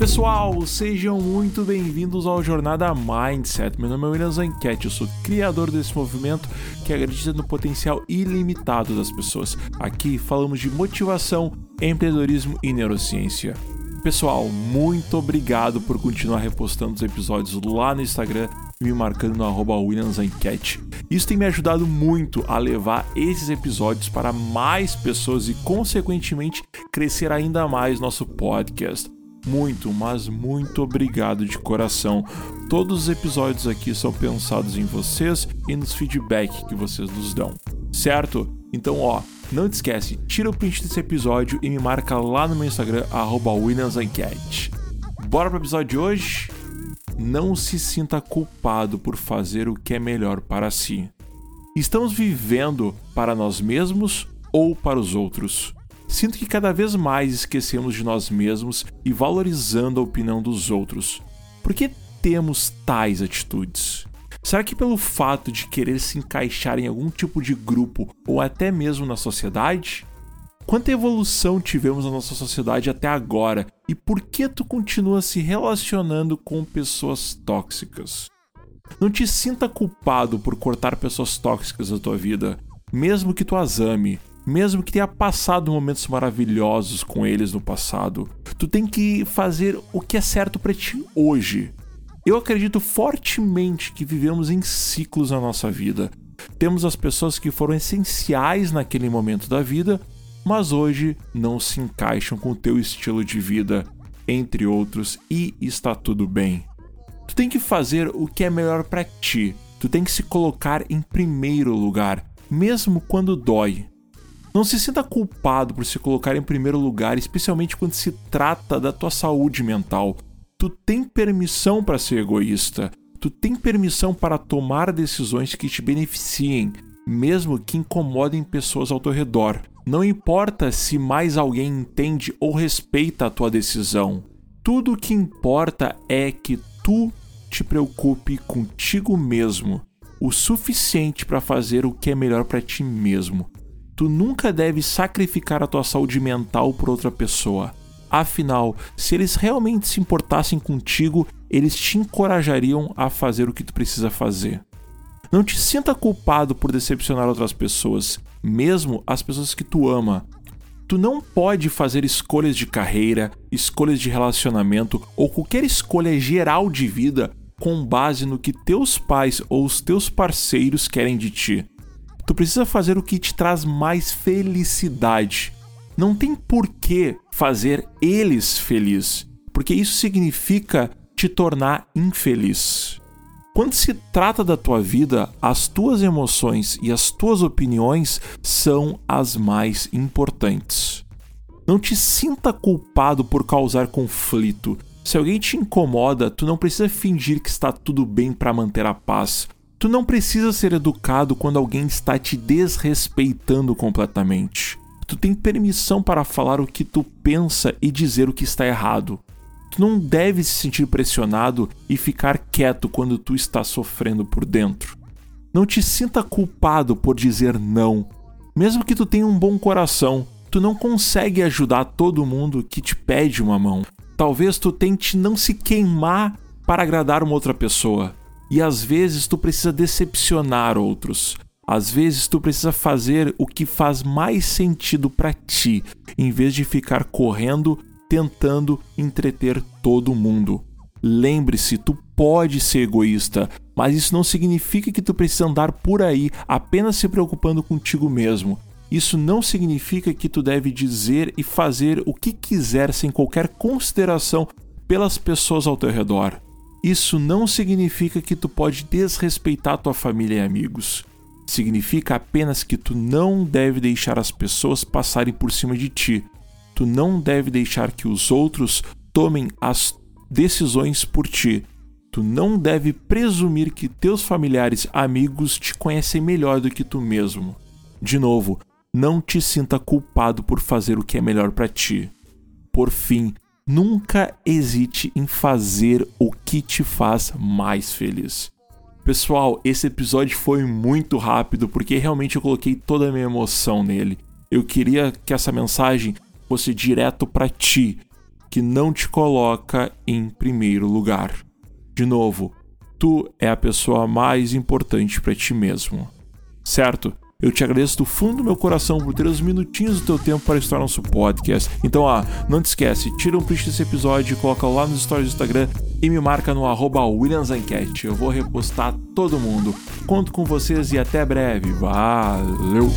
Pessoal, sejam muito bem-vindos ao Jornada Mindset. Meu nome é William Zanquete, eu sou criador desse movimento que acredita no potencial ilimitado das pessoas. Aqui falamos de motivação, empreendedorismo e neurociência. Pessoal, muito obrigado por continuar repostando os episódios lá no Instagram e me marcando no arroba WilliamsEnquete. Isso tem me ajudado muito a levar esses episódios para mais pessoas e, consequentemente, crescer ainda mais nosso podcast. Muito, mas muito obrigado de coração. Todos os episódios aqui são pensados em vocês e nos feedback que vocês nos dão, certo? Então, ó, não te esquece, tira o print desse episódio e me marca lá no meu Instagram, WilliamsEnquete. Bora pro episódio de hoje? Não se sinta culpado por fazer o que é melhor para si. Estamos vivendo para nós mesmos ou para os outros? Sinto que cada vez mais esquecemos de nós mesmos e valorizando a opinião dos outros. Por que temos tais atitudes? Será que pelo fato de querer se encaixar em algum tipo de grupo ou até mesmo na sociedade? Quanta evolução tivemos na nossa sociedade até agora e por que tu continua se relacionando com pessoas tóxicas? Não te sinta culpado por cortar pessoas tóxicas da tua vida, mesmo que tu as ame, mesmo que tenha passado momentos maravilhosos com eles no passado, tu tem que fazer o que é certo para ti hoje. Eu acredito fortemente que vivemos em ciclos na nossa vida. Temos as pessoas que foram essenciais naquele momento da vida, mas hoje não se encaixam com o teu estilo de vida, entre outros, e está tudo bem. Tu tem que fazer o que é melhor para ti. Tu tem que se colocar em primeiro lugar, mesmo quando dói. Não se sinta culpado por se colocar em primeiro lugar, especialmente quando se trata da tua saúde mental. Tu tem permissão para ser egoísta. Tu tem permissão para tomar decisões que te beneficiem, mesmo que incomodem pessoas ao teu redor. Não importa se mais alguém entende ou respeita a tua decisão. Tudo o que importa é que tu te preocupe contigo mesmo o suficiente para fazer o que é melhor para ti mesmo. Tu nunca deve sacrificar a tua saúde mental por outra pessoa. Afinal, se eles realmente se importassem contigo, eles te encorajariam a fazer o que tu precisa fazer. Não te sinta culpado por decepcionar outras pessoas, mesmo as pessoas que tu ama. Tu não pode fazer escolhas de carreira, escolhas de relacionamento ou qualquer escolha geral de vida com base no que teus pais ou os teus parceiros querem de ti. Tu precisa fazer o que te traz mais felicidade. Não tem por que fazer eles felizes, porque isso significa te tornar infeliz. Quando se trata da tua vida, as tuas emoções e as tuas opiniões são as mais importantes. Não te sinta culpado por causar conflito. Se alguém te incomoda, tu não precisa fingir que está tudo bem para manter a paz. Tu não precisa ser educado quando alguém está te desrespeitando completamente. Tu tem permissão para falar o que tu pensa e dizer o que está errado. Tu não deve se sentir pressionado e ficar quieto quando tu está sofrendo por dentro. Não te sinta culpado por dizer não. Mesmo que tu tenha um bom coração, tu não consegue ajudar todo mundo que te pede uma mão. Talvez tu tente não se queimar para agradar uma outra pessoa. E às vezes tu precisa decepcionar outros. Às vezes tu precisa fazer o que faz mais sentido para ti, em vez de ficar correndo tentando entreter todo mundo. Lembre-se, tu pode ser egoísta, mas isso não significa que tu precisa andar por aí apenas se preocupando contigo mesmo. Isso não significa que tu deve dizer e fazer o que quiser sem qualquer consideração pelas pessoas ao teu redor. Isso não significa que tu pode desrespeitar tua família e amigos. Significa apenas que tu não deve deixar as pessoas passarem por cima de ti. Tu não deve deixar que os outros tomem as decisões por ti. Tu não deve presumir que teus familiares, amigos te conhecem melhor do que tu mesmo. De novo, não te sinta culpado por fazer o que é melhor para ti. Por fim, Nunca hesite em fazer o que te faz mais feliz. Pessoal, esse episódio foi muito rápido porque realmente eu coloquei toda a minha emoção nele. Eu queria que essa mensagem fosse direto para ti. que não te coloca em primeiro lugar. De novo, tu é a pessoa mais importante para ti mesmo. Certo? Eu te agradeço do fundo do meu coração por ter os minutinhos do teu tempo para estar no nosso podcast. Então, ó, não te esquece, tira um print desse episódio, coloca lá nos stories do Instagram e me marca no arroba. Eu vou repostar todo mundo. Conto com vocês e até breve. Valeu!